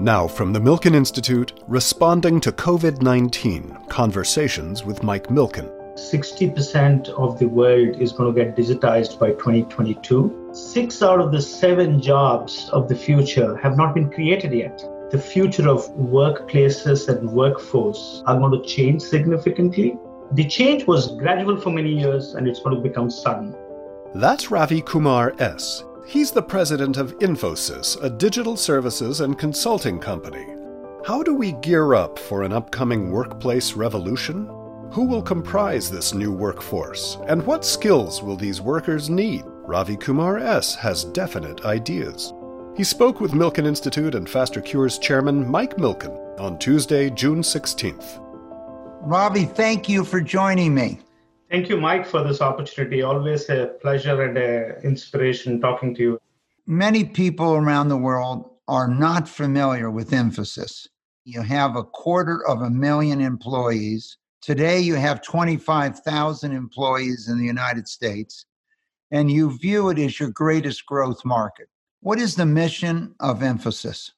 Now, from the Milken Institute, responding to COVID 19 Conversations with Mike Milken. 60% of the world is going to get digitized by 2022. Six out of the seven jobs of the future have not been created yet. The future of workplaces and workforce are going to change significantly. The change was gradual for many years and it's going to become sudden. That's Ravi Kumar S. He's the president of Infosys, a digital services and consulting company. How do we gear up for an upcoming workplace revolution? Who will comprise this new workforce? And what skills will these workers need? Ravi Kumar S. has definite ideas. He spoke with Milken Institute and Faster Cures chairman Mike Milken on Tuesday, June 16th. Ravi, thank you for joining me. Thank you, Mike, for this opportunity. Always a pleasure and an inspiration talking to you. Many people around the world are not familiar with Infosys. You have a quarter of a million employees. Today, you have 25,000 employees in the United States, and you view it as your greatest growth market. What is the mission of Infosys?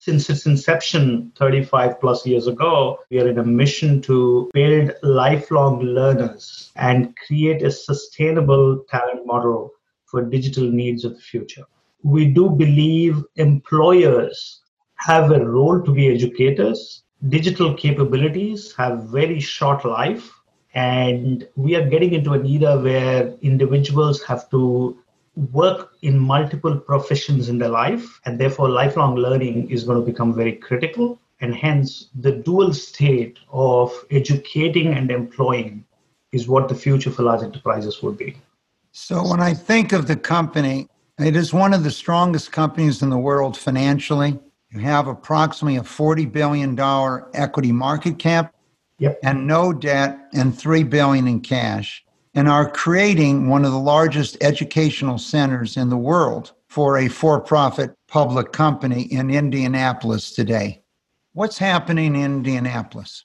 Since its inception 35 plus years ago, we are in a mission to build lifelong learners and create a sustainable talent model for digital needs of the future. We do believe employers have a role to be educators. Digital capabilities have very short life, and we are getting into an era where individuals have to work in multiple professions in their life, and therefore lifelong learning is going to become very critical. And hence, the dual state of educating and employing is what the future for large enterprises would be. So, when I think of the company, it is one of the strongest companies in the world financially. You have approximately a $40 billion equity market cap yep. and no debt and 3 billion in cash and are creating one of the largest educational centers in the world for a for profit public company in Indianapolis today. What's happening in Indianapolis?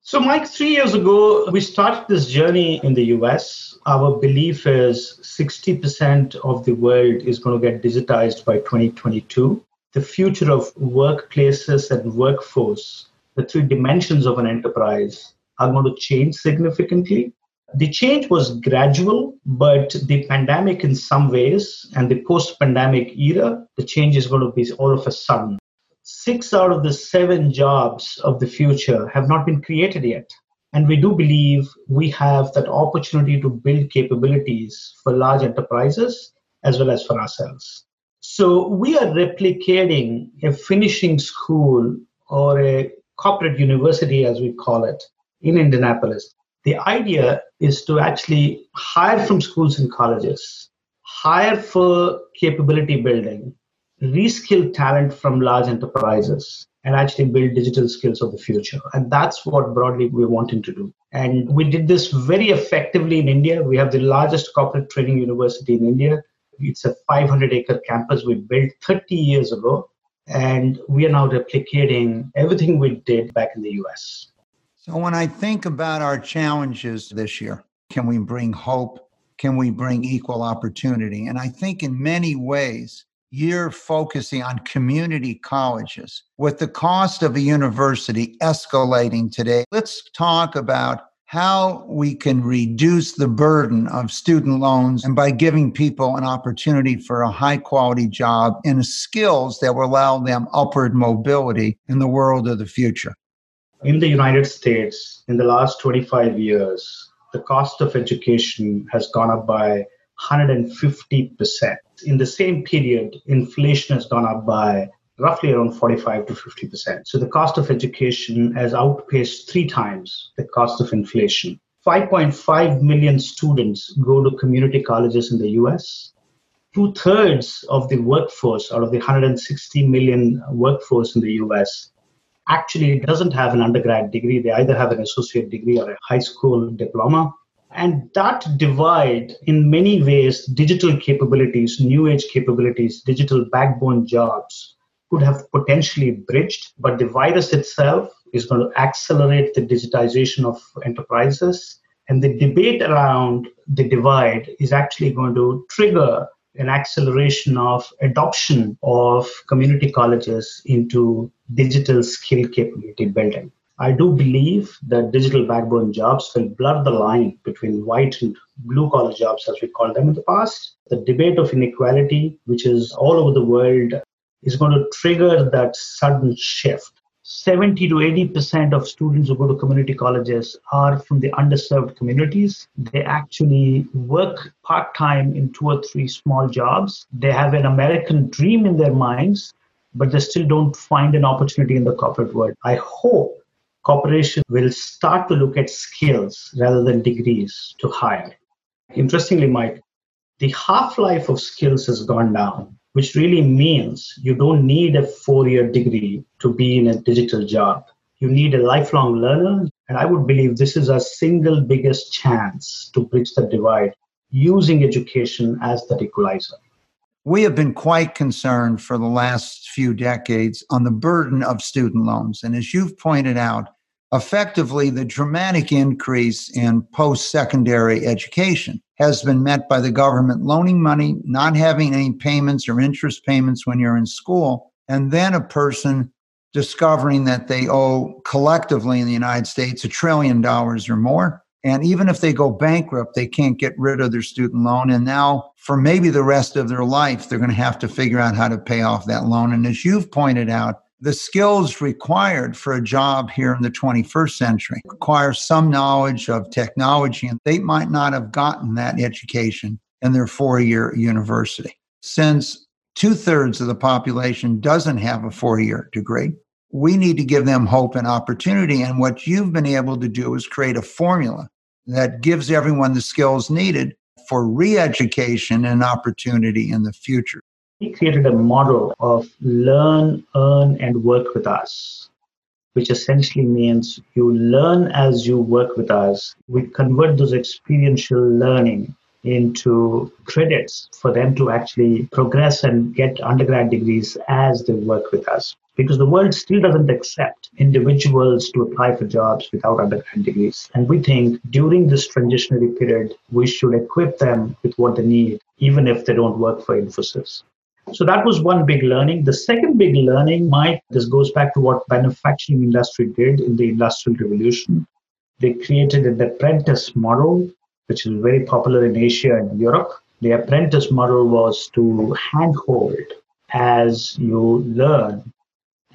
So, Mike, three years ago, we started this journey in the US. Our belief is 60% of the world is going to get digitized by 2022. The future of workplaces and workforce, the three dimensions of an enterprise, are going to change significantly. The change was gradual, but the pandemic, in some ways, and the post pandemic era, the change is going to be all of a sudden. Six out of the seven jobs of the future have not been created yet. And we do believe we have that opportunity to build capabilities for large enterprises as well as for ourselves. So we are replicating a finishing school or a corporate university, as we call it, in Indianapolis the idea is to actually hire from schools and colleges, hire for capability building, reskill talent from large enterprises, and actually build digital skills of the future. And that's what broadly we're wanting to do. And we did this very effectively in India. We have the largest corporate training university in India. It's a 500 acre campus we built 30 years ago. And we are now replicating everything we did back in the US. So, when I think about our challenges this year, can we bring hope? Can we bring equal opportunity? And I think in many ways, you're focusing on community colleges. With the cost of a university escalating today, let's talk about how we can reduce the burden of student loans and by giving people an opportunity for a high quality job and skills that will allow them upward mobility in the world of the future. In the United States, in the last 25 years, the cost of education has gone up by 150%. In the same period, inflation has gone up by roughly around 45 to 50%. So the cost of education has outpaced three times the cost of inflation. 5.5 million students go to community colleges in the US. Two thirds of the workforce, out of the 160 million workforce in the US, actually doesn't have an undergrad degree. They either have an associate degree or a high school diploma. And that divide, in many ways, digital capabilities, new age capabilities, digital backbone jobs could have potentially bridged. But the virus itself is going to accelerate the digitization of enterprises. And the debate around the divide is actually going to trigger an acceleration of adoption of community colleges into digital skill capability building. I do believe that digital backbone jobs will blur the line between white and blue collar jobs, as we called them in the past. The debate of inequality, which is all over the world, is going to trigger that sudden shift. 70 to 80% of students who go to community colleges are from the underserved communities. They actually work part time in two or three small jobs. They have an American dream in their minds, but they still don't find an opportunity in the corporate world. I hope corporations will start to look at skills rather than degrees to hire. Interestingly, Mike, the half life of skills has gone down, which really means you don't need a four year degree to be in a digital job. You need a lifelong learner. And I would believe this is our single biggest chance to bridge the divide using education as the equalizer. We have been quite concerned for the last few decades on the burden of student loans. And as you've pointed out, effectively the dramatic increase in post secondary education has been met by the government loaning money, not having any payments or interest payments when you're in school, and then a person discovering that they owe collectively in the United States a trillion dollars or more. And even if they go bankrupt, they can't get rid of their student loan. And now, for maybe the rest of their life, they're going to have to figure out how to pay off that loan. And as you've pointed out, the skills required for a job here in the 21st century require some knowledge of technology, and they might not have gotten that education in their four year university. Since two thirds of the population doesn't have a four year degree, we need to give them hope and opportunity. And what you've been able to do is create a formula that gives everyone the skills needed for re education and opportunity in the future. We created a model of learn, earn, and work with us, which essentially means you learn as you work with us. We convert those experiential learning into credits for them to actually progress and get undergrad degrees as they work with us. Because the world still doesn't accept individuals to apply for jobs without undergrad degrees. And we think during this transitionary period, we should equip them with what they need, even if they don't work for Infosys. So that was one big learning. The second big learning Mike, this goes back to what manufacturing industry did in the industrial revolution. They created an apprentice model, which is very popular in Asia and Europe. The apprentice model was to handhold as you learn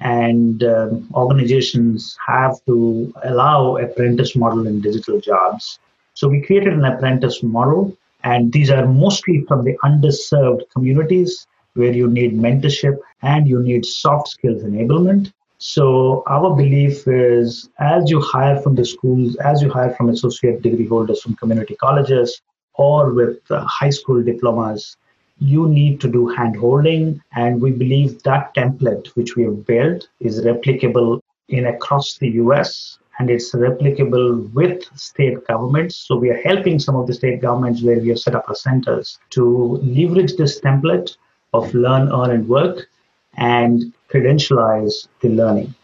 and um, organizations have to allow apprentice model in digital jobs so we created an apprentice model and these are mostly from the underserved communities where you need mentorship and you need soft skills enablement. So our belief is as you hire from the schools, as you hire from associate degree holders from community colleges or with uh, high school diplomas, you need to do hand holding. And we believe that template which we have built is replicable in across the US and it's replicable with state governments. So we are helping some of the state governments where we have set up our centers to leverage this template of learn, earn, and work and credentialize the learning.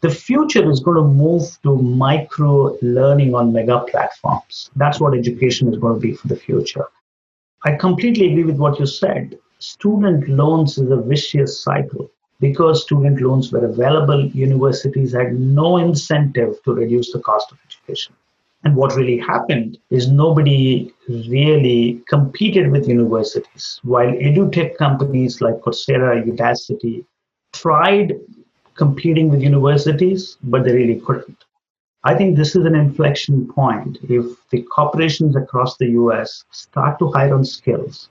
The future is going to move to micro learning on mega platforms. That's what education is going to be for the future. I completely agree with what you said. Student loans is a vicious cycle. Because student loans were available, universities had no incentive to reduce the cost of education. And what really happened is nobody really competed with universities. While edutech companies like Coursera, Udacity tried competing with universities, but they really couldn't. I think this is an inflection point. If the corporations across the US start to hire on skills,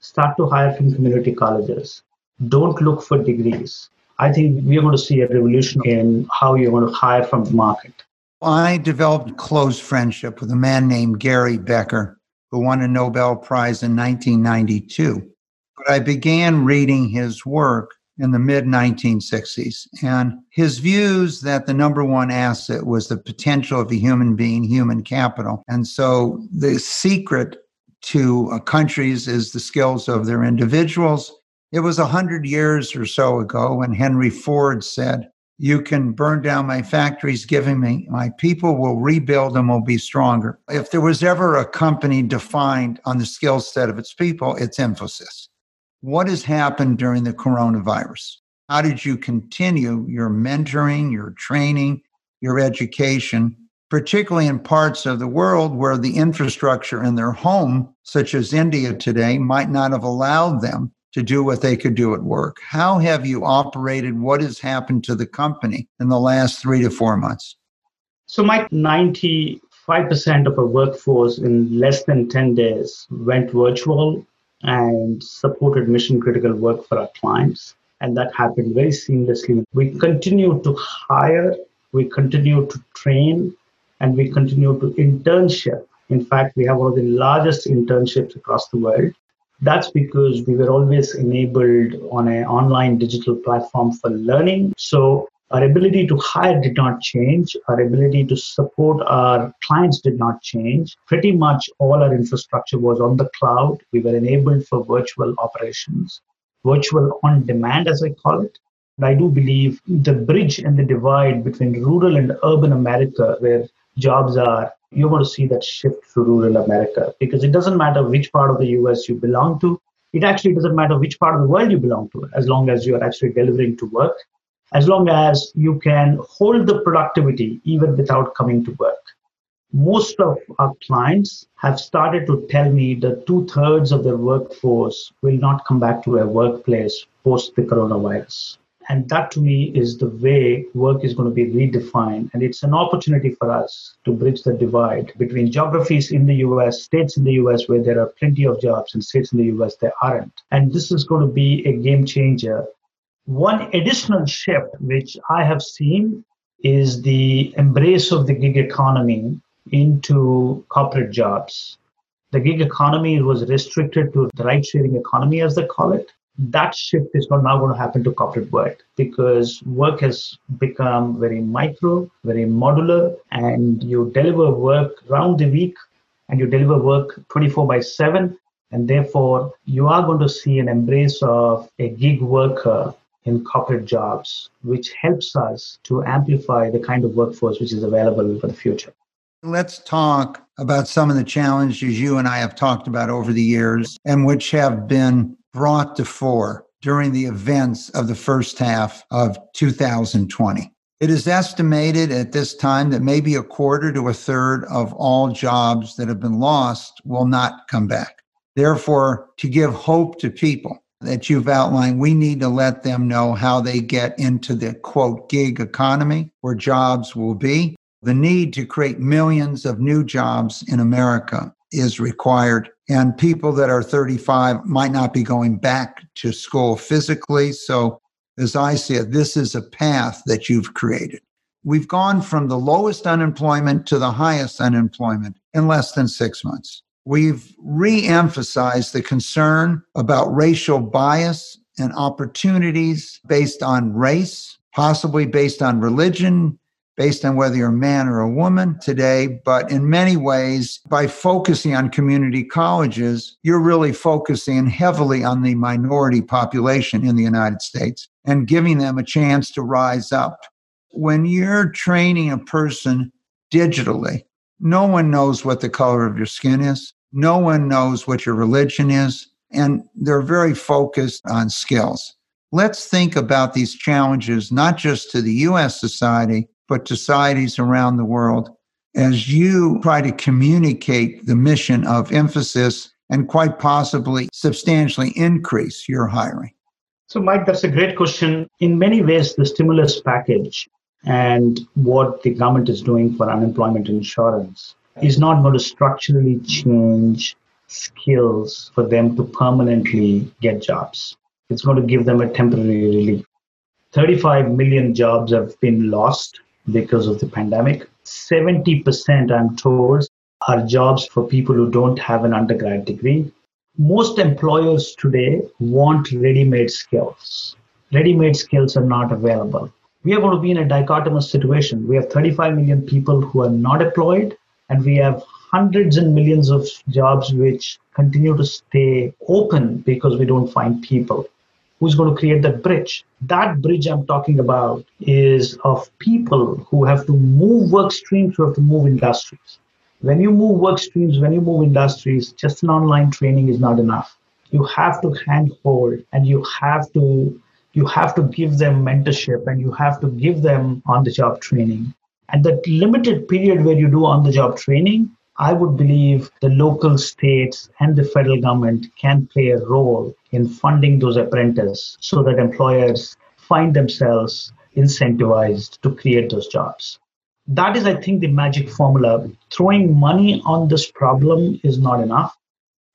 start to hire from community colleges, don't look for degrees, I think we are going to see a revolution in how you're going to hire from the market. I developed a close friendship with a man named Gary Becker, who won a Nobel Prize in 1992. But I began reading his work in the mid 1960s, and his views that the number one asset was the potential of a human being, human capital. And so the secret to uh, countries is the skills of their individuals. It was a hundred years or so ago when Henry Ford said, you can burn down my factories, giving me my people will rebuild and will be stronger. If there was ever a company defined on the skill set of its people, it's Infosys. What has happened during the coronavirus? How did you continue your mentoring, your training, your education, particularly in parts of the world where the infrastructure in their home, such as India today, might not have allowed them to do what they could do at work. How have you operated? What has happened to the company in the last three to four months? So, Mike, 95% of our workforce in less than 10 days went virtual and supported mission critical work for our clients. And that happened very seamlessly. We continue to hire, we continue to train, and we continue to internship. In fact, we have one of the largest internships across the world. That's because we were always enabled on an online digital platform for learning. So our ability to hire did not change. Our ability to support our clients did not change. Pretty much all our infrastructure was on the cloud. We were enabled for virtual operations, virtual on demand, as I call it. And I do believe the bridge and the divide between rural and urban America, where jobs are, you're going to see that shift to rural America because it doesn't matter which part of the US you belong to. It actually doesn't matter which part of the world you belong to, as long as you are actually delivering to work, as long as you can hold the productivity even without coming to work. Most of our clients have started to tell me that two thirds of their workforce will not come back to a workplace post the coronavirus. And that to me is the way work is going to be redefined. And it's an opportunity for us to bridge the divide between geographies in the US, states in the US where there are plenty of jobs, and states in the US there aren't. And this is going to be a game changer. One additional shift which I have seen is the embrace of the gig economy into corporate jobs. The gig economy was restricted to the ride sharing economy, as they call it that shift is now going to happen to corporate work because work has become very micro, very modular, and you deliver work round the week and you deliver work 24 by 7. And therefore, you are going to see an embrace of a gig worker in corporate jobs, which helps us to amplify the kind of workforce which is available for the future. Let's talk about some of the challenges you and I have talked about over the years and which have been brought to fore during the events of the first half of 2020. It is estimated at this time that maybe a quarter to a third of all jobs that have been lost will not come back. Therefore, to give hope to people that you've outlined, we need to let them know how they get into the quote gig economy where jobs will be. The need to create millions of new jobs in America is required. And people that are 35 might not be going back to school physically. So, as I see it, this is a path that you've created. We've gone from the lowest unemployment to the highest unemployment in less than six months. We've re emphasized the concern about racial bias and opportunities based on race, possibly based on religion, based on whether you're a man or a woman today. But in many ways, by focusing on community colleges, you're really focusing heavily on the minority population in the United States and giving them a chance to rise up. When you're training a person digitally, no one knows what the color of your skin is. No one knows what your religion is. And they're very focused on skills. Let's think about these challenges, not just to the US society, but societies around the world as you try to communicate the mission of Infosys and quite possibly substantially increase your hiring? So, Mike, that's a great question. In many ways, the stimulus package and what the government is doing for unemployment insurance is not going to structurally change skills for them to permanently get jobs. It's going to give them a temporary relief. 35 million jobs have been lost because of the pandemic. 70%, I'm told, are jobs for people who don't have an undergrad degree. Most employers today want ready made skills. Ready made skills are not available. We are going to be in a dichotomous situation. We have 35 million people who are not employed, and we have hundreds and millions of jobs which continue to stay open because we don't find people who's going to create that bridge. That bridge I'm talking about is of people who have to move work streams, who have to move industries. When you move work streams, when you move industries, just an online training is not enough. You have to handhold and you have to you have to give them mentorship and you have to give them on the job training. And that limited period where you do on the job training, I would believe the local states and the federal government can play a role in funding those apprentices so that employers find themselves incentivized to create those jobs. That is, I think, the magic formula. Throwing money on this problem is not enough.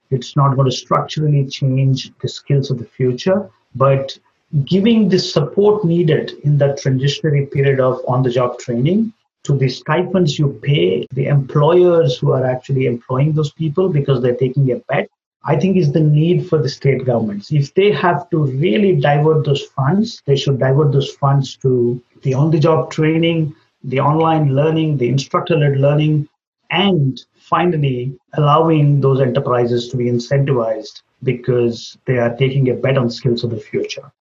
It's not going to structurally change the skills of the future, but giving the support needed in that transitionary period of on the job training to the stipends you pay the employers who are actually employing those people because they're taking a bet i think is the need for the state governments. If they have to really divert those funds they should divert those funds to the on the job training the online learning the instructor led learning and finally allowing those enterprises to be incentivized because they are taking a bet on skills of the future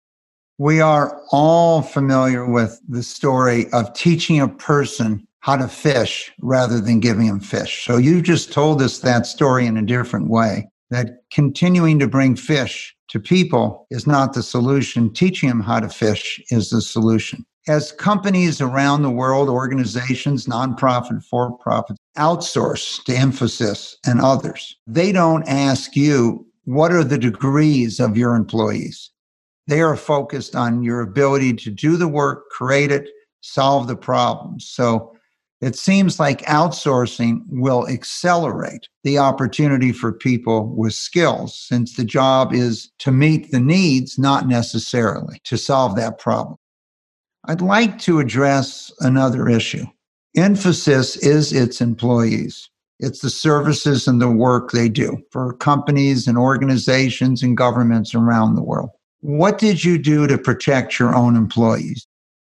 we are all familiar with the story of teaching a person how to fish rather than giving them fish. So you just told us that story in a different way that continuing to bring fish to people is not the solution. Teaching them how to fish is the solution. As companies around the world, organizations, nonprofit, for profit, outsource to Infosys and others, they don't ask you, what are the degrees of your employees? They are focused on your ability to do the work, create it, solve the problems. So it seems like outsourcing will accelerate the opportunity for people with skills since the job is to meet the needs, not necessarily to solve that problem. I'd like to address another issue. Infosys is its employees. It's the services and the work they do for companies and organizations and governments around the world. What did you do to protect your own employees?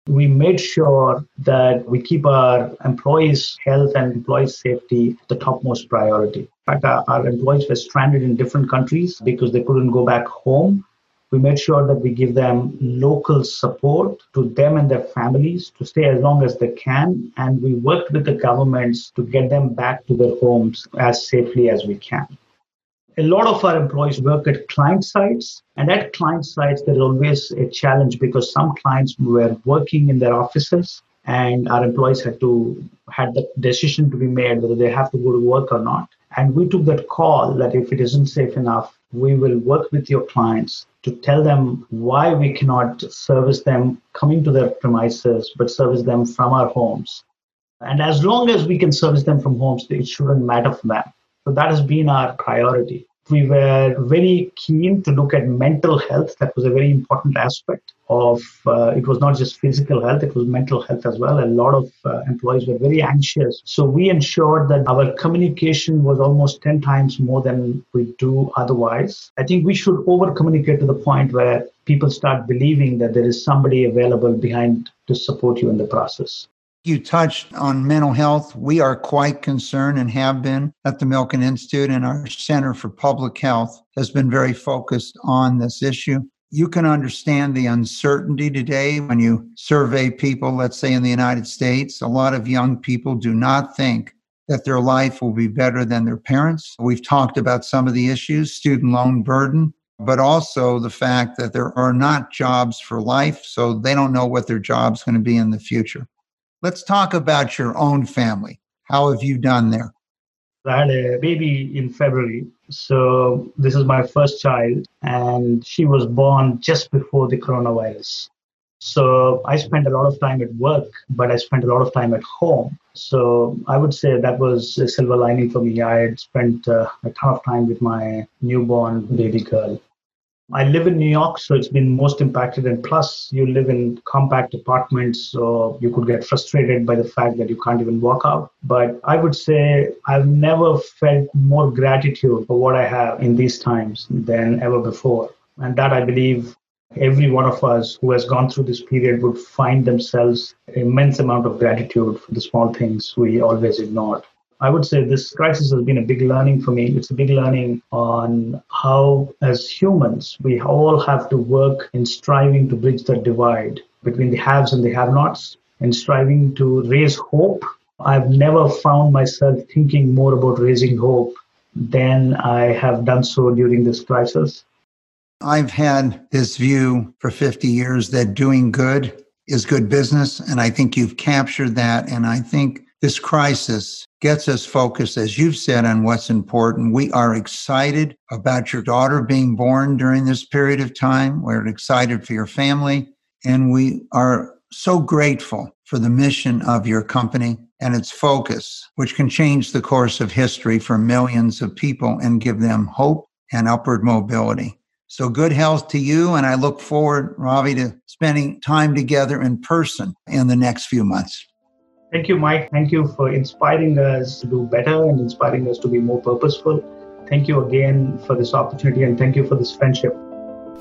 We made sure that we keep our employees' health and employees' safety the topmost priority. In fact, our, our employees were stranded in different countries because they couldn't go back home. We made sure that we give them local support to them and their families to stay as long as they can. And we worked with the governments to get them back to their homes as safely as we can a lot of our employees work at client sites and at client sites there's always a challenge because some clients were working in their offices and our employees had to had the decision to be made whether they have to go to work or not. And we took that call that if it isn't safe enough we will work with your clients to tell them why we cannot service them coming to their premises but service them from our homes. And as long as we can service them from homes it shouldn't matter for them so that has been our priority. We were very keen to look at mental health. That was a very important aspect of uh, it was not just physical health, it was mental health as well. A lot of uh, employees were very anxious. So we ensured that our communication was almost 10 times more than we do otherwise. I think we should over communicate to the point where people start believing that there is somebody available behind to support you in the process. You touched on mental health. We are quite concerned and have been at the Milken Institute, and our Center for Public Health has been very focused on this issue. You can understand the uncertainty today when you survey people, let's say in the United States. A lot of young people do not think that their life will be better than their parents. We've talked about some of the issues, student loan burden, but also the fact that there are not jobs for life, so they don't know what their job's going to be in the future. Let's talk about your own family. How have you done there? I had a baby in February. So this is my first child, and she was born just before the coronavirus. So I spent a lot of time at work, but I spent a lot of time at home. So I would say that was a silver lining for me. I had spent uh, a ton of time with my newborn baby girl. I live in New York, so it's been most impacted. And plus, you live in compact apartments, so you could get frustrated by the fact that you can't even walk out. But I would say I've never felt more gratitude for what I have in these times than ever before. And that I believe every one of us who has gone through this period would find themselves immense amount of gratitude for the small things we always ignored. I would say this crisis has been a big learning for me. It's a big learning on how, as humans, we all have to work in striving to bridge that divide between the haves and the have nots, and striving to raise hope. I've never found myself thinking more about raising hope than I have done so during this crisis. I've had this view for 50 years that doing good is good business. And I think you've captured that. And I think this crisis gets us focused, as you've said, on what's important. We are excited about your daughter being born during this period of time. We're excited for your family. And we are so grateful for the mission of your company and its focus, which can change the course of history for millions of people and give them hope and upward mobility. So good health to you. And I look forward, Ravi, to spending time together in person in the next few months. Thank you, Mike. Thank you for inspiring us to do better and inspiring us to be more purposeful. Thank you again for this opportunity and thank you for this friendship.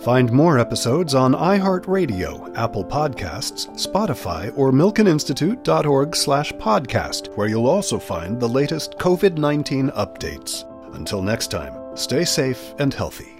Find more episodes on iHeartRadio, Apple Podcasts, Spotify, or milkeninstitute.org slash podcast, where you'll also find the latest COVID-19 updates. Until next time, stay safe and healthy.